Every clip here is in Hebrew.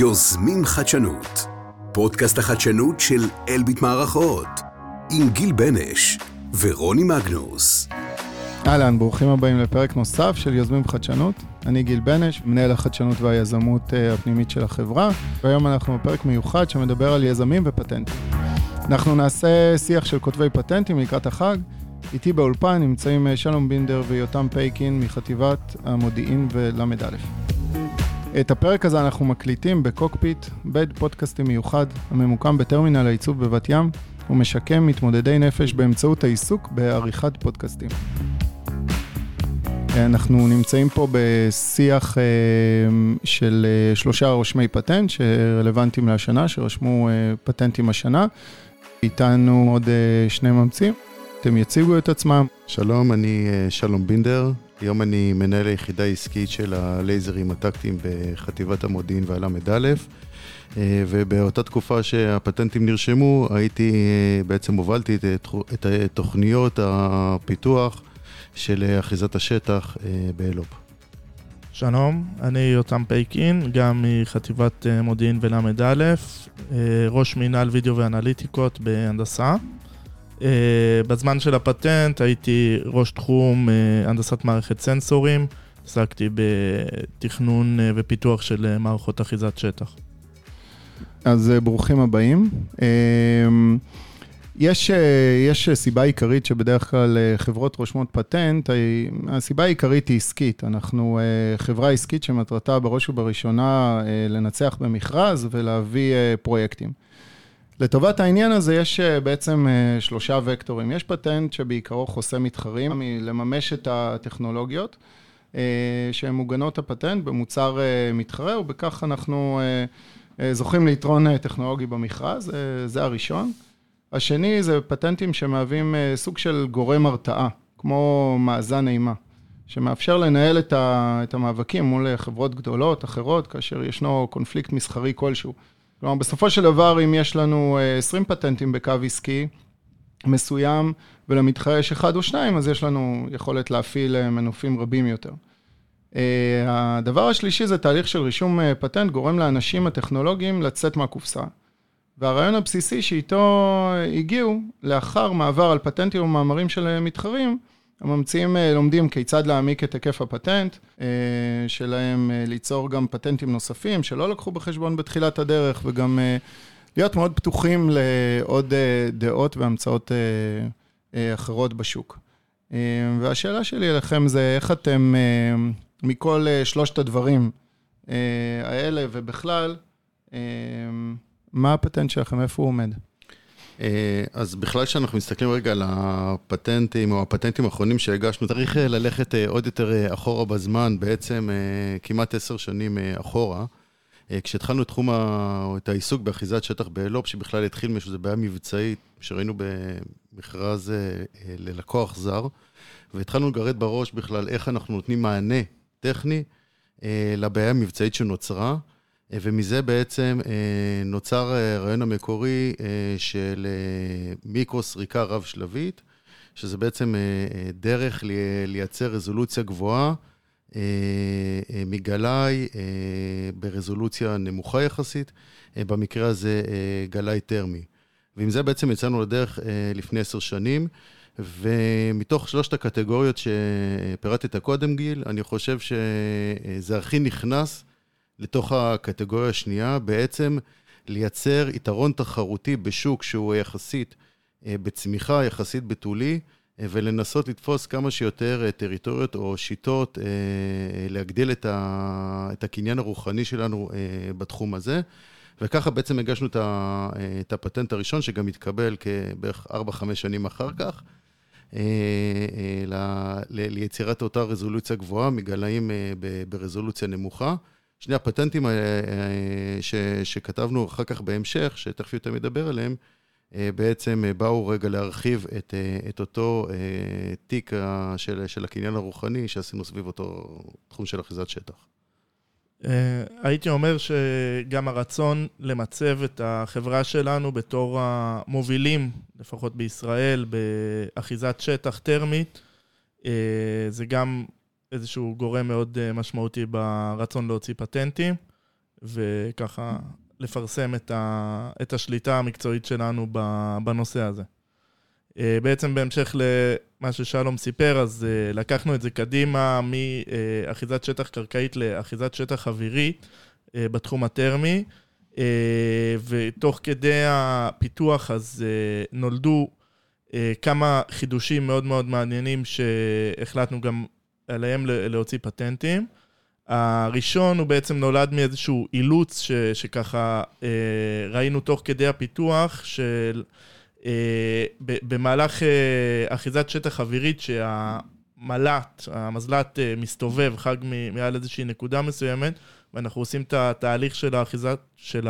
יוזמים חדשנות, פודקאסט החדשנות של אלביט מערכות, עם גיל בנש ורוני מגנוס. אהלן, ברוכים הבאים לפרק נוסף של יוזמים חדשנות. אני גיל בנש, מנהל החדשנות והיזמות אה, הפנימית של החברה, והיום אנחנו בפרק מיוחד שמדבר על יזמים ופטנטים. אנחנו נעשה שיח של כותבי פטנטים לקראת החג. איתי באולפן נמצאים אה, שלום בינדר ויותם פייקין מחטיבת המודיעין ול"א. את הפרק הזה אנחנו מקליטים בקוקפיט, בית פודקאסטים מיוחד הממוקם בטרמינל העיצוב בבת ים, ומשקם מתמודדי נפש באמצעות העיסוק בעריכת פודקאסטים. אנחנו נמצאים פה בשיח אה, של אה, שלושה רושמי פטנט שרלוונטיים לשנה, שרשמו פטנטים השנה. איתנו עוד שני ממציאים. אתם יציגו את עצמם. שלום, אני שלום בינדר, היום אני מנהל היחידה העסקית של הלייזרים הטקטיים בחטיבת המודיעין והל"א, ובאותה תקופה שהפטנטים נרשמו, הייתי, בעצם הובלתי את תוכניות הפיתוח של אחיזת השטח באלוב. שלום, אני יותם פייקין, גם מחטיבת מודיעין ול"א, ראש מינהל וידאו ואנליטיקות בהנדסה. Uh, בזמן של הפטנט הייתי ראש תחום uh, הנדסת מערכת סנסורים, עסקתי בתכנון uh, ופיתוח של uh, מערכות אחיזת שטח. אז uh, ברוכים הבאים. Uh, יש, uh, יש סיבה עיקרית שבדרך כלל uh, חברות רושמות פטנט, הסיבה העיקרית היא עסקית. אנחנו uh, חברה עסקית שמטרתה בראש ובראשונה uh, לנצח במכרז ולהביא uh, פרויקטים. לטובת העניין הזה יש אה, בעצם אה, שלושה וקטורים. יש פטנט שבעיקרו חוסה מתחרים מלממש את הטכנולוגיות אה, שהן מוגנות הפטנט במוצר מתחרה, ובכך אנחנו זוכים ליתרון טכנולוגי במכרז, זה הראשון. השני זה פטנטים שמהווים סוג של גורם הרתעה, כמו מאזן אימה, שמאפשר לנהל את המאבקים מול חברות גדולות אחרות, כאשר ישנו קונפליקט מסחרי כלשהו. כלומר, בסופו של דבר, אם יש לנו 20 אה, פטנטים בקו עסקי מסוים, ולמתחרה יש אחד או שניים, אז יש לנו יכולת להפעיל אה, מנופים רבים יותר. אה, הדבר השלישי זה תהליך של רישום פטנט, גורם לאנשים הטכנולוגיים לצאת מהקופסה. והרעיון הבסיסי שאיתו הגיעו, לאחר מעבר על פטנטים ומאמרים של מתחרים, הממציאים אה, לומדים כיצד להעמיק את היקף הפטנט אה, שלהם, אה, ליצור גם פטנטים נוספים שלא לקחו בחשבון בתחילת הדרך, וגם להיות מאוד פתוחים לעוד דעות והמצאות אחרות בשוק. והשאלה שלי אליכם זה איך אתם, מכל שלושת הדברים האלה ובכלל, מה הפטנט שלכם, איפה הוא עומד? אה, אז בכלל כשאנחנו מסתכלים רגע על הפטנטים או הפטנטים האחרונים שהגשנו, צריך אה, ללכת אה, עוד יותר אחורה בזמן, בעצם כמעט עשר שנים אחורה. כשהתחלנו את תחום, ה... את העיסוק באחיזת שטח באלופ, שבכלל התחיל מאיזושהי בעיה מבצעית, שראינו במכרז ללקוח זר, והתחלנו לגרד בראש בכלל איך אנחנו נותנים מענה טכני לבעיה המבצעית שנוצרה. אה, ומזה בעצם אה, נוצר אה, הרעיון המקורי של מיקרו סריקה רב-שלבית, שזה בעצם דרך לייצר רזולוציה גבוהה מגלאי ברזולוציה נמוכה יחסית, במקרה הזה גלאי טרמי. ועם זה בעצם יצאנו לדרך לפני עשר שנים. ומתוך שלושת הקטגוריות שפירטת קודם, גיל, אני חושב שזה הכי נכנס לתוך הקטגוריה השנייה, בעצם לייצר יתרון תחרותי בשוק שהוא יחסית אה, בצמיחה, יחסית בתולי, אה, ולנסות לתפוס כמה שיותר אה, טריטוריות או שיטות להגדיל את הקניין הרוחני שלנו בתחום הזה. וככה בעצם הגשנו את הפטנט הראשון, שגם התקבל כבערך 4-5 שנים אחר כך, ליצירת אותה רזולוציה גבוהה מגלאים ברזולוציה נמוכה. שני הפטנטים אה, ש, שכתבנו אחר כך בהמשך, שתכף יותר מדבר עליהם, אה, בעצם אה, באו רגע להרחיב את, את אותו תיק של, של הקניין הרוחני שעשינו סביב אותו תחום של אחיזת שטח. הייתי אומר שגם הרצון למצב את החברה שלנו בתור המובילים, לפחות בישראל, באחיזת שטח טרמית, זה גם איזשהו גורם מאוד אה, משמעותי ברצון להוציא פטנטים. וככה לפרסם את, ה, את השליטה המקצועית שלנו בנושא הזה. אה, בעצם בהמשך למה ששלום סיפר, אז אה, לקחנו את זה קדימה מאחיזת שטח קרקעית לאחיזת שטח אווירית אה, בתחום הטרמי, ותוך כדי הפיתוח אז נולדו כמה חידושים מאוד מאוד מעניינים שהחלטנו גם עליהם להוציא פטנטים. הראשון הוא בעצם נולד מאיזשהו אילוץ ש, שככה ראינו תוך כדי הפיתוח של... אה, במהלך אה, אחיזת שטח אווירית שהמל"ט, המזל"ט אה, מסתובב, חג מעל איזושהי נקודה מסוימת, ואנחנו עושים את התהליך של האחיזת, של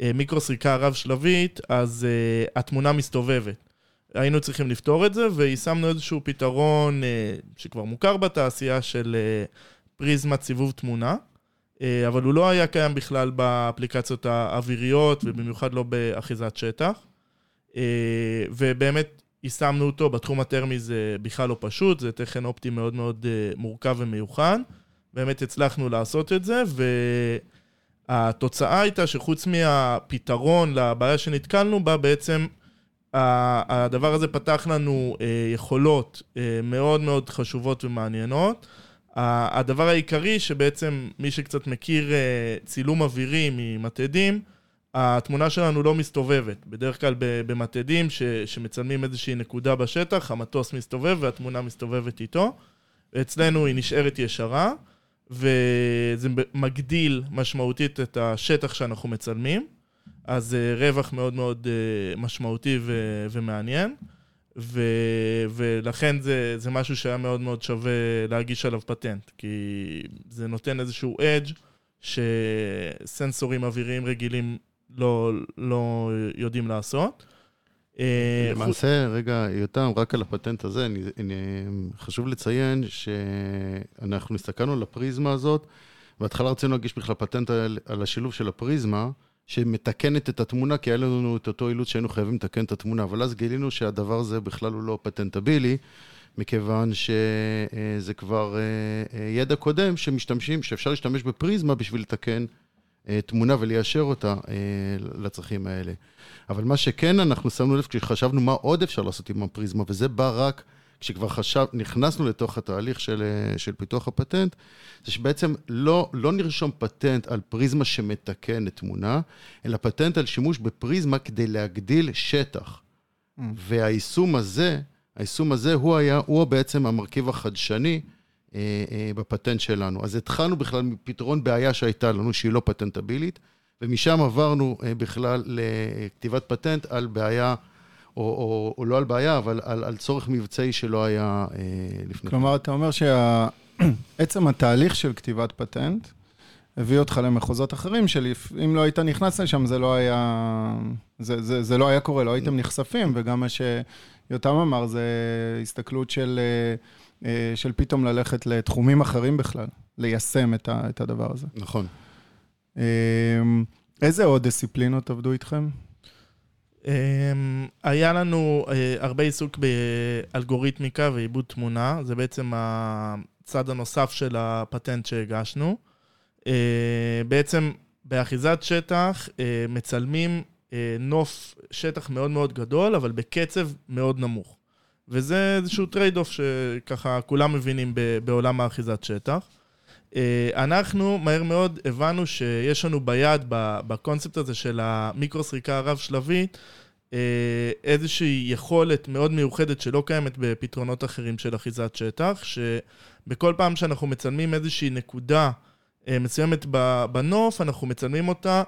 המיקרו-סריקה הרב-שלבית, אז התמונה מסתובבת. היינו צריכים לפתור את זה, ויישמנו איזשהו פתרון שכבר מוכר בתעשייה של פריזמת סיבוב תמונה. אבל הוא לא היה קיים בכלל באפליקציות האוויריות, ובמיוחד לא באחיזת שטח. אה, ובאמת יישמנו אותו, בתחום הטרמי זה בכלל לא פשוט, זה תכן אופטי מאוד מאוד אה, מורכב ומיוחד. באמת הצלחנו לעשות את זה, והתוצאה הייתה שחוץ מהפתרון לבעיה שנתקלנו בה, בעצם הדבר הזה פתח לנו אה, יכולות מאוד מאוד חשובות ומעניינות. הדבר העיקרי שבעצם מי שקצת מכיר צילום אווירי ממטעדים, התמונה שלנו לא מסתובבת. בדרך כלל במטעדים ש, שמצלמים איזושהי נקודה בשטח, המטוס מסתובב והתמונה מסתובבת איתו. אצלנו היא נשארת ישרה, וזה מגדיל משמעותית את השטח שאנחנו מצלמים. אז אה, רווח מאוד מאוד אה, משמעותי ו- ומעניין, ו- ולכן זה, זה משהו שהיה מאוד מאוד שווה להגיש עליו פטנט, כי זה נותן איזשהו אדג' שסנסורים אוויריים רגילים לא, לא יודעים לעשות. אה, למעשה, רגע, יותם, רק על הפטנט הזה, אני, אני, חשוב לציין שאנחנו הסתכלנו על הפריזמה הזאת, בהתחלה רצינו להגיש בכלל פטנט על, על השילוב של הפריזמה, שמתקנת את התמונה, כי היה לנו את אותו אילוץ שהיינו חייבים לתקן את התמונה, אבל אז גילינו שהדבר הזה בכלל הוא לא פטנטבילי, מכיוון שזה כבר אה, אה, ידע קודם שמשתמשים, שאפשר להשתמש בפריזמה בשביל לתקן אה, תמונה וליישר אותה לצרכים האלה. אבל מה שכן אנחנו שמנו לב כשחשבנו מה עוד אפשר לעשות עם הפריזמה, וזה בא רק כשכבר חשב, נכנסנו לתוך התהליך של, אה, של פיתוח הפטנט, זה שבעצם לא, לא נרשום פטנט על פריזמה שמתקנת תמונה, אלא פטנט על שימוש בפריזמה כדי להגדיל שטח. Mm. והיישום הזה, היישום הזה הוא היה, הוא בעצם המרכיב החדשני אה, אה, בפטנט שלנו. אז התחלנו בכלל מפתרון בעיה שהייתה לנו, שהיא לא פטנטבילית, ומשם עברנו אה, בכלל לכתיבת פטנט על בעיה, או, או, או לא על בעיה, אבל על, על צורך מבצעי שלא היה לפני. כלומר, אתה אומר שעצם התהליך של כתיבת פטנט, הביא אותך למחוזות אחרים, שאם לא היית נכנס לשם, זה לא היה, זה, זה, זה לא היה קורה, לא הייתם נחשפים, וגם מה שיותם אמר, זה הסתכלות של... אה, של פתאום ללכת לתחומים אחרים בכלל, ליישם את, ה, את הדבר הזה. נכון. אה, איזה עוד דיסציפלינות עבדו איתכם? אה, היה לנו הרבה עיסוק באלגוריתמיקה ועיבוד תמונה, זה בעצם הצד הנוסף של הפטנט שהגשנו. בעצם באחיזת שטח מצלמים נוף שטח מאוד מאוד גדול, אבל בקצב מאוד נמוך. וזה איזשהו trade-off שככה כולם מבינים בעולם האחיזת שטח. אה, אנחנו מהר מאוד הבנו שיש לנו ביד, בקונספט הזה של המיקרו-סריקה הרב-שלבית, אה, איזושהי יכולת מאוד מיוחדת שלא קיימת בפתרונות אחרים של אחיזת שטח, שבכל פעם שאנחנו מצלמים איזושהי נקודה אה, מסוימת בנוף, אנחנו מצלמים אותה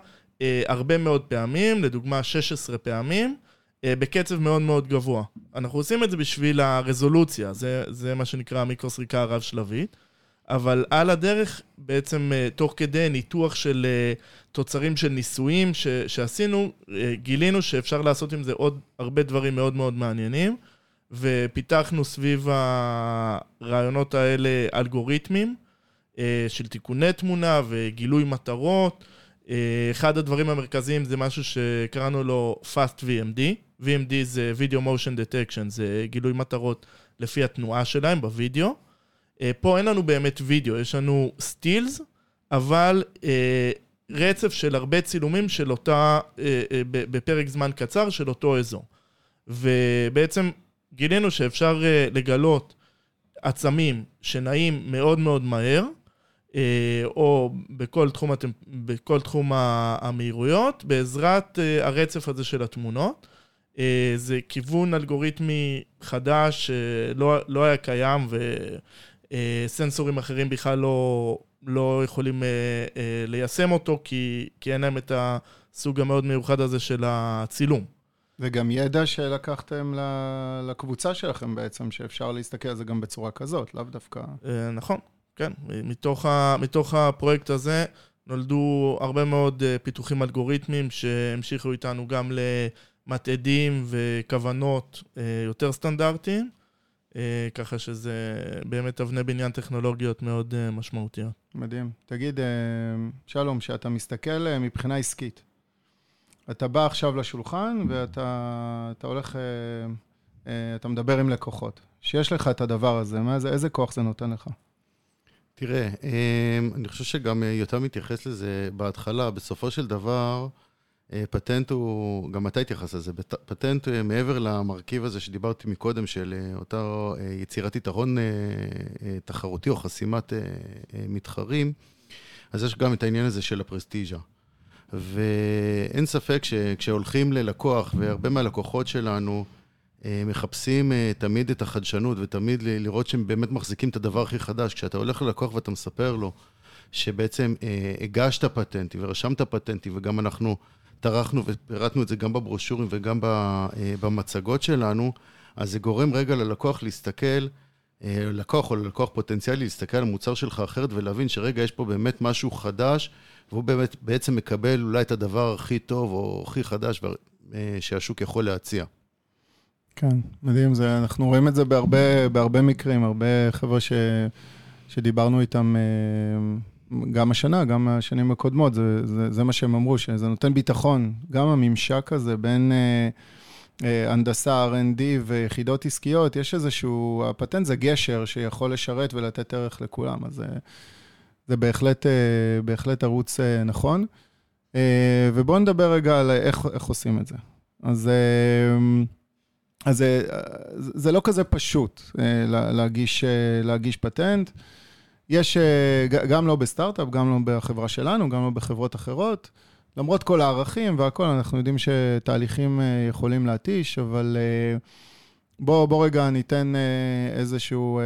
הרבה מאוד פעמים, לדוגמה 16 פעמים. בקצב מאוד מאוד גבוה. אנחנו עושים את זה בשביל הרזולוציה, זה, זה מה שנקרא המיקרו-סריקה הרב-שלבית, אבל על הדרך, בעצם אה, תוך כדי ניתוח של אה, תוצרים של ניסויים ש, שעשינו, גילינו שאפשר לעשות עם זה עוד הרבה דברים מאוד מאוד מעניינים, ופיתחנו סביב הרעיונות האלה אלגוריתמים של תיקוני תמונה וגילוי מטרות. אחד הדברים המרכזיים זה משהו שקראנו לו Fast VMD. VMD זה Video Motion Detection, זה גילוי מטרות לפי התנועה שלהם בווידאו. אה, פה אין לנו באמת וידאו, יש לנו סטילס, אבל אה, רצף של הרבה צילומים של אותה, אה, אה, בפרק זמן קצר של אותו אזור. ובעצם גילינו שאפשר אה, לגלות עצמים שנעים מאוד מאוד מהר, או בכל תחום, בכל תחום המהירויות, בעזרת הרצף הזה של התמונות. זה כיוון אלגוריתמי חדש שלא לא היה קיים, וסנסורים אחרים בכלל לא, לא יכולים אה, אה, ליישם אותו, כי, כי אין להם את הסוג המאוד מיוחד הזה של הצילום. וגם ידע שלקחתם לקבוצה שלכם בעצם, שאפשר להסתכל על זה גם בצורה כזאת, לאו דווקא... אה, נכון, כן. מתוך, ה, מתוך הפרויקט הזה נולדו הרבה מאוד אה, פיתוחים אלגוריתמיים שהמשיכו איתנו גם למתעדים וכוונות אה, יותר סטנדרטיים. אה, ככה שזה באמת אבני בניין טכנולוגיות מאוד אה, משמעותיות. מדהים. תגיד, אה, שלום, כשאתה מסתכל מבחינה עסקית, אתה בא עכשיו לשולחן ואתה הולך, אתה מדבר עם לקוחות. שיש לך את הדבר הזה, מה זה, איזה כוח זה נותן לך? תראה, אני חושב שגם יותר מתייחס לזה בהתחלה. בסופו של דבר, פטנט הוא, גם אתה התייחס לזה, פטנט אה, מעבר למרכיב הזה שדיברתי מקודם, של אה, אותה יצירת יתרון תחרותי או חסימת מתחרים, אז יש גם את העניין הזה של הפרסטיז'ה. ואין ספק שכשהולכים ללקוח, והרבה מהלקוחות שלנו מחפשים תמיד את החדשנות, ותמיד לראות שהם באמת מחזיקים את הדבר הכי חדש, כשאתה הולך ללקוח ואתה מספר לו שבעצם הגשת פטנטים ורשמת פטנטים, וגם אנחנו... טרחנו ופירטנו את זה גם בברושורים וגם אה, במצגות שלנו, אז זה גורם רגע ללקוח להסתכל, אה, לקוח או ללקוח פוטנציאלי, להסתכל על המוצר שלך אחרת ולהבין שרגע, יש פה באמת משהו חדש, והוא באמת בעצם מקבל אולי את הדבר הכי טוב או הכי חדש אה, שהשוק יכול להציע. כן, מדהים, זה, אנחנו רואים את זה בהרבה, בהרבה מקרים, הרבה חבר'ה ש, שדיברנו איתם גם השנה, גם השנים הקודמות, זה, זה, זה מה שהם אמרו, שזה נותן ביטחון. גם הממשק הזה בין אה, אה, הנדסה, R&D ויחידות עסקיות, יש איזשהו, הפטנט זה גשר שיכול לשרת ולתת ערך לכולם, אז זה, אה, זה בהחלט, אה, בהחלט ערוץ אה, נכון. אה, ובואו נדבר רגע על איך, איך עושים את זה. אז... אה, אז זה, אה, זה לא כזה פשוט אה, להגיש, להגיש פטנט. יש, אה, גם לא בסטארט-אפ, גם לא בחברה שלנו, גם לא בחברות אחרות. למרות כל הערכים והכול, אנחנו יודעים שתהליכים אה, יכולים להתיש, אבל אה, בואו בוא רגע ניתן איזשהו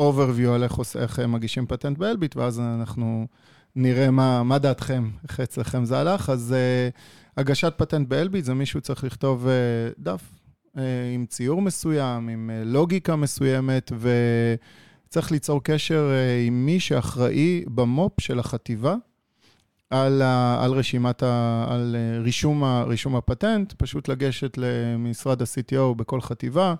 overview על איך, איך מגישים פטנט באלביט, ואז אנחנו נראה מה, מה דעתכם, איך אצלכם זה הלך. אז הגשת פטנט באלביט זה מישהו צריך לכתוב דף עם ציור מסוים, עם לוגיקה מסוימת, ו... צריך ליצור קשר אה, עם מי שאחראי במו"פ של החטיבה על, ה, על רשימת, ה, על אה, רישום, ה, רישום הפטנט, פשוט לגשת למשרד ה-CTO בכל חטיבה,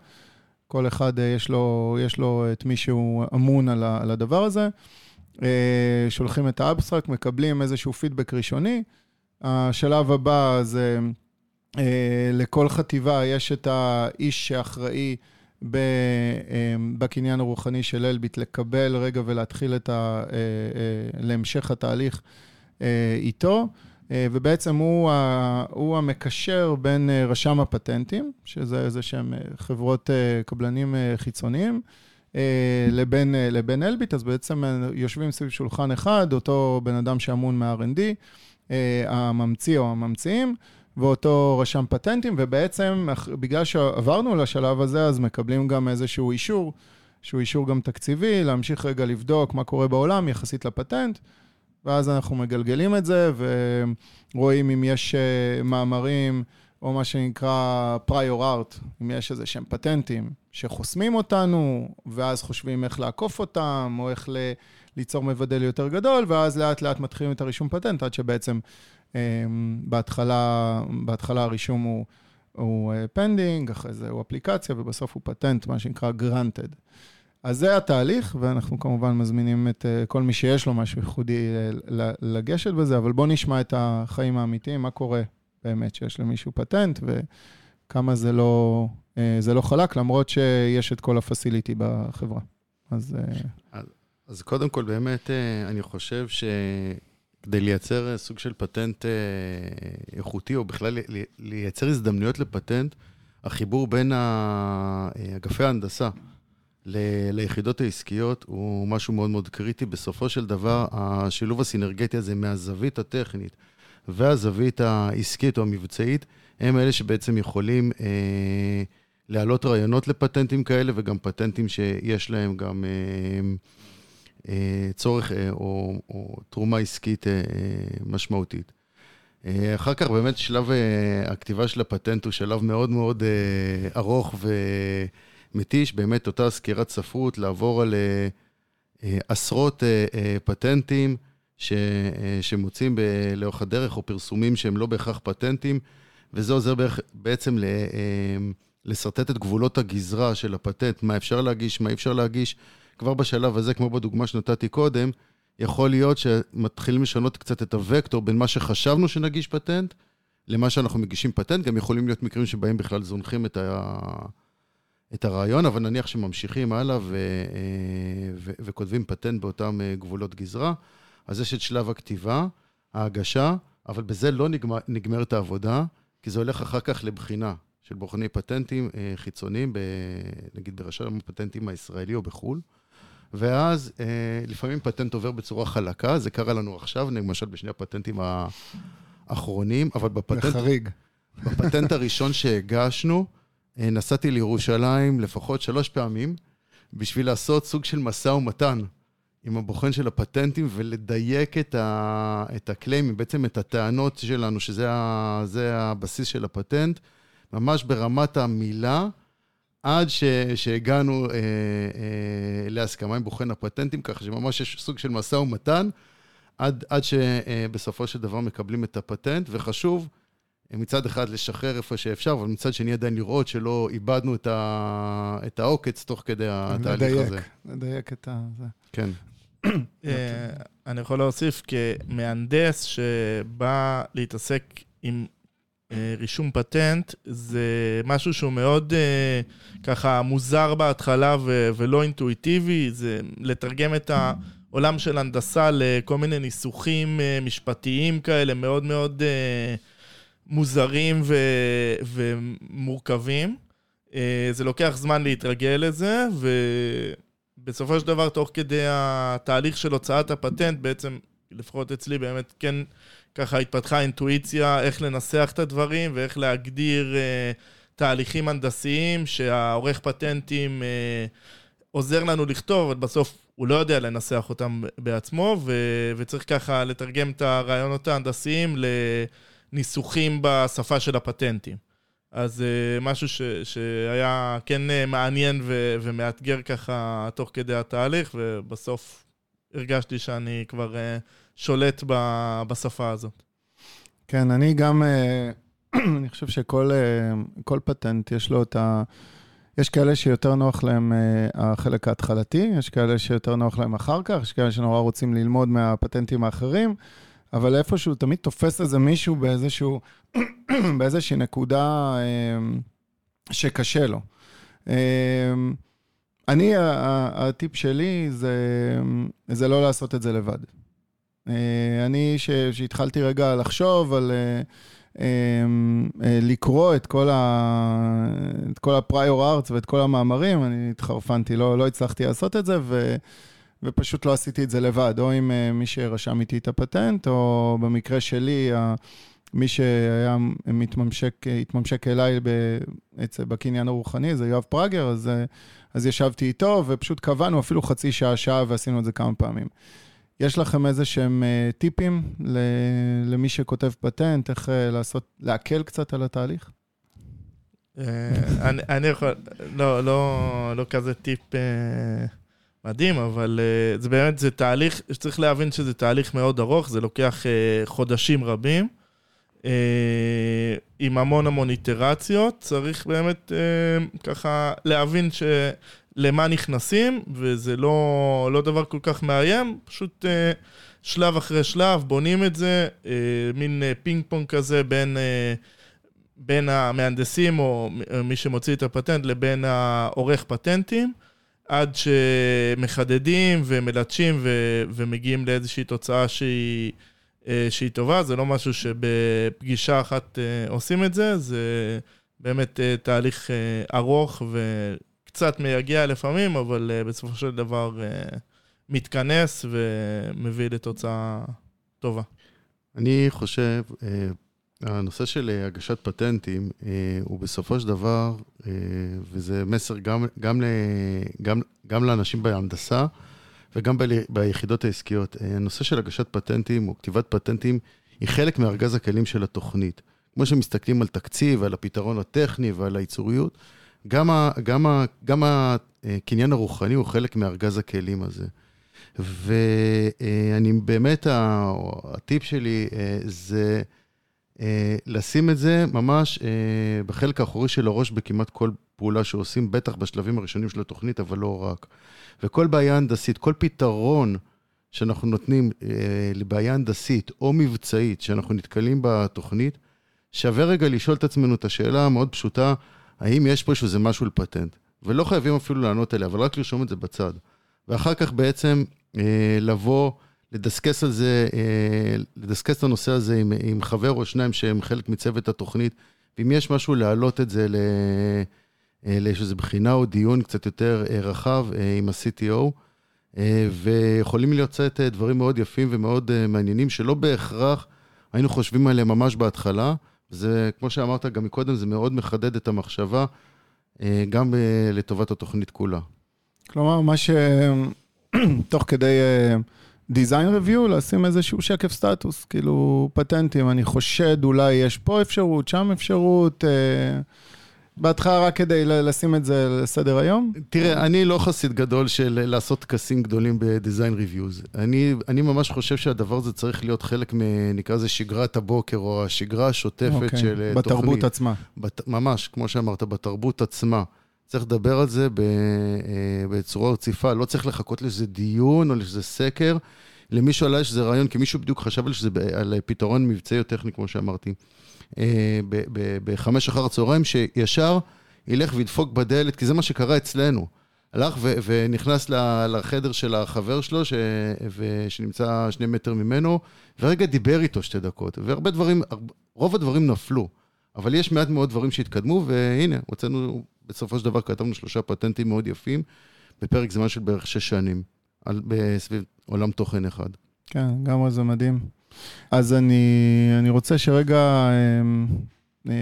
כל אחד אה, יש לו, יש לו את מי שהוא אמון על, ה, על הדבר הזה. שולחים את האבסטרקט, מקבלים איזשהו פידבק ראשוני. השלב הבא זה לכל חטיבה יש את האיש שאחראי בקניין הרוחני של אלביט, לקבל רגע ולהתחיל את ה... אה, אה, להמשך התהליך אה, איתו. ובעצם הוא, ה, הוא המקשר בין רשם הפטנטים, שזה איזה שהם חברות קבלנים חיצוניים, לבין, לבין אלביט, אז בעצם יושבים סביב שולחן אחד, אותו בן אדם שאמון מה-R&D, הממציא או הממציאים, ואותו רשם פטנטים, ובעצם, בגלל שעברנו לשלב הזה, אז מקבלים גם איזשהו אישור, שהוא אישור גם תקציבי, להמשיך רגע לבדוק מה קורה בעולם יחסית לפטנט, ואז אנחנו מגלגלים את זה, ורואים אם יש אה, מאמרים, או מה שנקרא prior art, אם יש איזה שהם פטנטים שחוסמים אותנו, ואז חושבים איך לעקוף אותם, או איך ל... ליצור מבדל יותר גדול, ואז לאט לאט מתחילים את הרישום פטנט, עד שבעצם בהתחלה, בהתחלה הרישום הוא, הוא pending, אה, אחרי זה הוא אפליקציה, ובסוף הוא פטנט, מה שנקרא granted. אז זה התהליך, ואנחנו כמובן מזמינים את אה, כל מי שיש לו משהו ייחודי אה, לגשת בזה, אבל בואו נשמע את החיים האמיתיים, מה קורה באמת שיש למישהו פטנט, וכמה זה לא, זה לא חלק, למרות שיש את כל ה facility בחברה. אז... אז, אז קודם כל, באמת, אני חושב ש... כדי לייצר סוג של פטנט איכותי, או בכלל לייצר הזדמנויות לפטנט, החיבור בין אגפי ההנדסה ליחידות העסקיות הוא משהו מאוד מאוד קריטי. בסופו של דבר, השילוב הסינרגטי הזה מהזווית הטכנית והזווית העסקית או המבצעית, הם אלה שבעצם יכולים אה, להעלות רעיונות לפטנטים כאלה, וגם פטנטים שיש להם גם אה, אה, צורך אה, או, או תרומה עסקית אה, משמעותית. אה, אחר כך באמת שלב אה, הכתיבה של הפטנט הוא שלב מאוד מאוד אה, ארוך ומתיש, באמת אותה סקירת ספרות, לעבור על עשרות פטנטים ש, שמוצאים ב, לאורך הדרך, או פרסומים שהם לא בהכרח פטנטים, וזה עוזר בעצם לשרטט את גבולות הגזרה של הפטנט, מה אפשר להגיש, מה אי אפשר להגיש. כבר בשלב הזה, כמו בדוגמה שנתתי קודם, יכול להיות שמתחילים לשנות קצת את הוקטור בין מה שחשבנו שנגיש פטנט, למה שאנחנו מגישים פטנט. גם יכולים להיות מקרים שבהם בכלל זונחים את, ה... את הרעיון, אבל נניח שממשיכים הלאה ו... ו... וכותבים פטנט באותם אה, גבולות גזרה. אז יש את שלב הכתיבה, ההגשה, אבל בזה לא נגמר, נגמרת העבודה, כי זה הולך אחר כך לבחינה של בוחני פטנטים אה, חיצוניים, ב... נגיד ברשם הפטנטים הישראלי או בחו"ל. ואז אה, לפעמים פטנט עובר בצורה חלקה, זה קרה לנו עכשיו, למשל בשני הפטנטים האחרונים, אבל בפטנט... בחריג. בפטנט הראשון שהגשנו, אה, נסעתי לירושלים לפחות שלוש פעמים, בשביל לעשות סוג של משא ומתן עם הבוחן של הפטנטים ולדייק את, ה, את הקליימים, בעצם את הטענות שלנו, שזה ה, הבסיס של הפטנט, ממש ברמת המילה. עד ש, שהגענו אה, אה, להסכמה עם בוחן הפטנטים, ככה שממש יש סוג של משא ומתן, עד, עד שבסופו של דבר מקבלים את הפטנט, וחשוב מצד אחד לשחרר איפה שאפשר, אבל מצד שני עדיין לראות שלא איבדנו את, ה, את העוקץ תוך כדי התהליך לדייק, הזה. לדייק את ה... כן. אה, אני יכול להוסיף כמהנדס שבא להתעסק עם אה, רישום פטנט זה משהו שהוא מאוד uh, ככה מוזר בהתחלה ו- ולא אינטואיטיבי, זה לתרגם את העולם של הנדסה לכל מיני ניסוחים uh, משפטיים כאלה מאוד מאוד מוזרים ו- ומורכבים. זה לוקח זמן להתרגל לזה, ובסופו של דבר, תוך כדי התהליך של הוצאת הפטנט, בעצם, לפחות אצלי באמת כן ככה התפתחה אינטואיציה איך לנסח את הדברים ואיך להגדיר אה, תהליכים הנדסיים שהעורך פטנטים אה, עוזר לנו לכתוב, אבל בסוף הוא לא יודע לנסח אותם בעצמו, ו- וצריך ככה לתרגם את הרעיונות ההנדסיים לניסוחים בשפה של הפטנטים. אז uh, משהו ש, שהיה כן uh, מעניין ו, ומאתגר ככה תוך כדי התהליך, ובסוף הרגשתי שאני כבר uh, שולט ב, בשפה הזאת. כן, אני גם, אה, אני חושב שכל אה, פטנט יש לו את ה... יש כאלה שיותר נוח להם אה, החלק ההתחלתי, יש כאלה שיותר נוח להם אחר כך, יש כאלה שנורא רוצים ללמוד מהפטנטים האחרים, אבל איפשהו תמיד תופס איזה מישהו באיזשהו, באיזושהי נקודה שקשה לו. אני, הטיפ שלי זה, זה לא לעשות את זה לבד. אה, אני, שהתחלתי רגע לחשוב על אה, אמ, אה, לקרוא את כל, ה-prior arts ואת כל המאמרים, אני התחרפנתי, לא, לא הצלחתי לעשות את זה, ו, ופשוט לא עשיתי את זה לבד, או עם מי שרשם איתי את הפטנט, או במקרה שלי, מי שהיה מתממשק, התממשק אליי בקניין הרוחני, זה יואב פרגר, אז, אז ישבתי איתו, ופשוט קבענו אפילו חצי שעה, שעה, ועשינו את זה כמה פעמים. יש לכם איזה שהם uh, טיפים למי שכותב פטנט, איך uh, לעשות, להקל קצת על התהליך? אה, אני, יכול, לא, לא, לא כזה טיפ מדהים, אבל זה באמת, זה תהליך, צריך להבין שזה תהליך מאוד ארוך, זה לוקח חודשים רבים, עם המון המון איטרציות, צריך באמת ככה להבין ש... למה נכנסים, וזה לא, לא דבר כל כך מאיים, פשוט uh, שלב אחרי שלב בונים את זה, uh, מין uh, פינג פונג כזה בין, uh, בין המהנדסים או מי שמוציא את הפטנט לבין העורך פטנטים, עד שמחדדים ומלטשים ו, ומגיעים לאיזושהי תוצאה שהיא אה, שהיא טובה, זה לא משהו שבפגישה אחת אה, עושים את זה, זה באמת אה, תהליך אה, ארוך וקצת מייגע לפעמים, אבל אה, בסופו של דבר אה, מתכנס ומביא לתוצאה טובה. אני חושב, אה, הנושא של הגשת פטנטים אה, הוא בסופו של דבר, אה, וזה מסר גם, גם, ל, גם, גם לאנשים בהנדסה וגם ב, ביחידות העסקיות. אה, הנושא של הגשת פטנטים או כתיבת פטנטים היא חלק מארגז הכלים של התוכנית. כמו שמסתכלים על תקציב, על הפתרון הטכני ועל הייצוריות, גם, ה, גם, ה, גם הקניין הרוחני הוא חלק מארגז הכלים הזה. ואני באמת, הטיפ שלי אה, זה אה, לשים את זה ממש אה, בחלק האחורי של הראש בכמעט כל פעולה שעושים, בטח בשלבים הראשונים של התוכנית, אבל לא רק. וכל בעיה הנדסית, כל פתרון שאנחנו נותנים לבעיה הנדסית או מבצעית שאנחנו נתקלים בתוכנית, שווה רגע לשאול את עצמנו את השאלה המאוד פשוטה, האם יש פה איזה משהו לפטנט? ולא חייבים אפילו לענות עליה, אבל רק לרשום את זה בצד. ואחר כך בעצם אה, לבוא, לדסקס על זה, אה, לדסקס את הנושא הזה עם, עם חבר או שניים שהם חלק מצוות התוכנית, ואם יש משהו, להעלות את זה אה, לאיזושהי בחינה או דיון קצת יותר רחב עם ה-CTO, ויכולים לצאת דברים מאוד יפים ומאוד מעניינים, שלא בהכרח היינו חושבים עליהם ממש בהתחלה. זה, כמו שאמרת גם מקודם, זה מאוד מחדד את המחשבה, גם לטובת התוכנית כולה. כלומר, מה ש... תוך כדי uh, design review, לשים איזשהו שקף סטטוס, כאילו פטנטים, אני חושד אולי יש פה אפשרות, שם אפשרות. בהתחלה רק כדי לשים את זה לסדר היום? תראה, אני לא חסיד גדול של לעשות טקסים גדולים בדיזיין ריוויוז. אני, אני ממש חושב שהדבר הזה צריך להיות חלק מ... נקרא לזה שגרת הבוקר, או השגרה השוטפת okay. אוקיי, של בתרבות תוכנית. בתרבות עצמה. בת, ממש, כמו שאמרת, בתרבות עצמה. צריך לדבר על זה אה, בצורה רציפה, לא צריך לחכות לאיזה דיון או לאיזה סקר. למישהו עלה שזה רעיון, כי מישהו בדיוק חשב על שזה על פתרון מבצעי או טכני, כמו שאמרתי, אה, בחמש אחר הצהריים, שישר ילך וידפוק בדלת, כי זה מה שקרה אצלנו. הלך ו- ונכנס לחדר של החבר שלו, ש- שנמצא שני מטר ממנו, ורגע דיבר איתו שתי דקות. והרבה דברים, רוב הדברים נפלו, אבל יש מעט מאוד דברים שהתקדמו, והנה, הוצאנו בסופו של דבר כתבנו שלושה פטנטים מאוד יפים, בפרק זמן של בערך שש שנים, על, סביב עולם תוכן אחד. כן, גם זה מדהים. אז אני, אני רוצה שרגע אה, אה,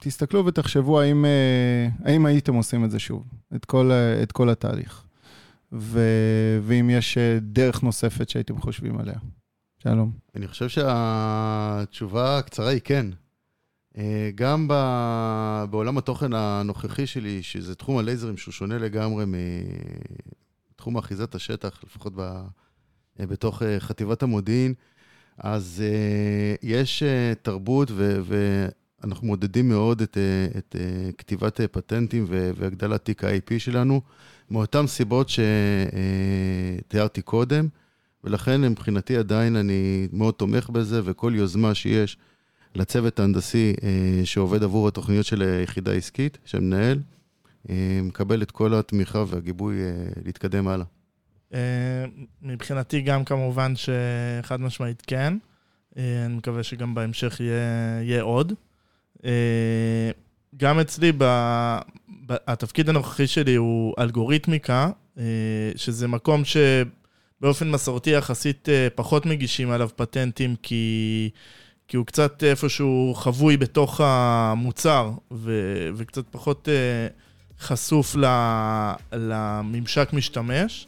תסתכלו ותחשבו האם, אה, האם הייתם עושים את זה שוב, את כל, את כל התהליך. ו, ואם יש דרך נוספת שהייתם חושבים עליה. שלום. אני חושב שהתשובה הקצרה היא כן. אה, גם בעולם התוכן הנוכחי שלי, שזה תחום הלייזרים שהוא שונה לגמרי מתחום אחיזת השטח, לפחות ב, אה, בתוך אה, חטיבת המודיעין, אז יש תרבות ו, ואנחנו מודדים מאוד את, את כתיבת פטנטים והגדלת תיק ה-IP שלנו, מאותן סיבות שתיארתי קודם, ולכן מבחינתי עדיין אני מאוד תומך בזה, וכל יוזמה שיש לצוות ההנדסי אה, שעובד עבור התוכניות של היחידה העסקית, שמנהל, אה, מקבל את כל התמיכה והגיבוי אה, להתקדם הלאה. מבחינתי גם כמובן שחד משמעית כן. אני מקווה שגם בהמשך יהיה, יהיה עוד. גם אצלי, ב, ב, התפקיד הנוכחי שלי הוא אלגוריתמיקה, שזה מקום שבאופן מסורתי יחסית פחות מגישים עליו פטנטים, כי... כי הוא קצת איפשהו חבוי בתוך המוצר, ו- וקצת פחות חשוף ל- לממשק משתמש.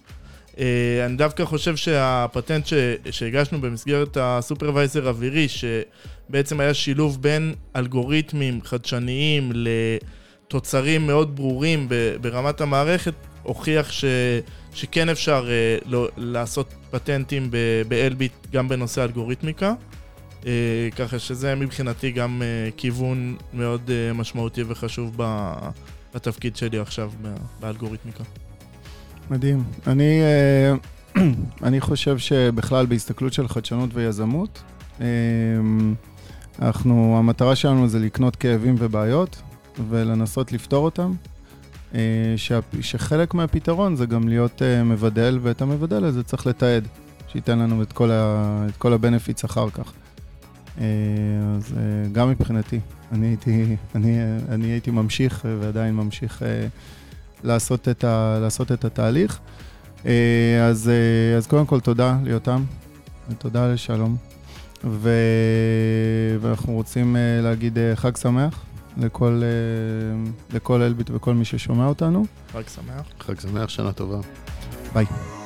Uh, אני דווקא חושב שהפטנט ש- שהגשנו במסגרת הסופרוויזר אווירי, שבעצם היה שילוב בין אלגוריתמים חדשניים לתוצרים מאוד ברורים ברמת המערכת, הוכיח ש- שכן אפשר uh, לא- לעשות פטנטים באלביט גם בנושא אלגוריתמיקה. אה, ככה שזה מבחינתי גם אה, כיוון מאוד אה, משמעותי וחשוב בתפקיד שלי עכשיו באלגוריתמיקה. מדהים. אני, אני חושב שבכלל בהסתכלות של חדשנות ויזמות, אנחנו, המטרה שלנו זה לקנות כאבים ובעיות ולנסות לפתור אותם. שחלק מהפתרון זה גם להיות מבדל, ואת המבדל הזה צריך לתעד. שייתן לנו את כל, ה, את כל ה-benefits אחר כך. אה, אז אה, גם מבחינתי, אני הייתי, אני, אני הייתי ממשיך ועדיין ממשיך אה, לעשות את, ה, לעשות את התהליך. אז, אז קודם כל תודה ליותם, ותודה לשלום. ו... ואנחנו רוצים להגיד חג שמח לכל, לכל אלביט וכל מי ששומע אותנו. חג שמח. חג שמח, שנה טובה. ביי.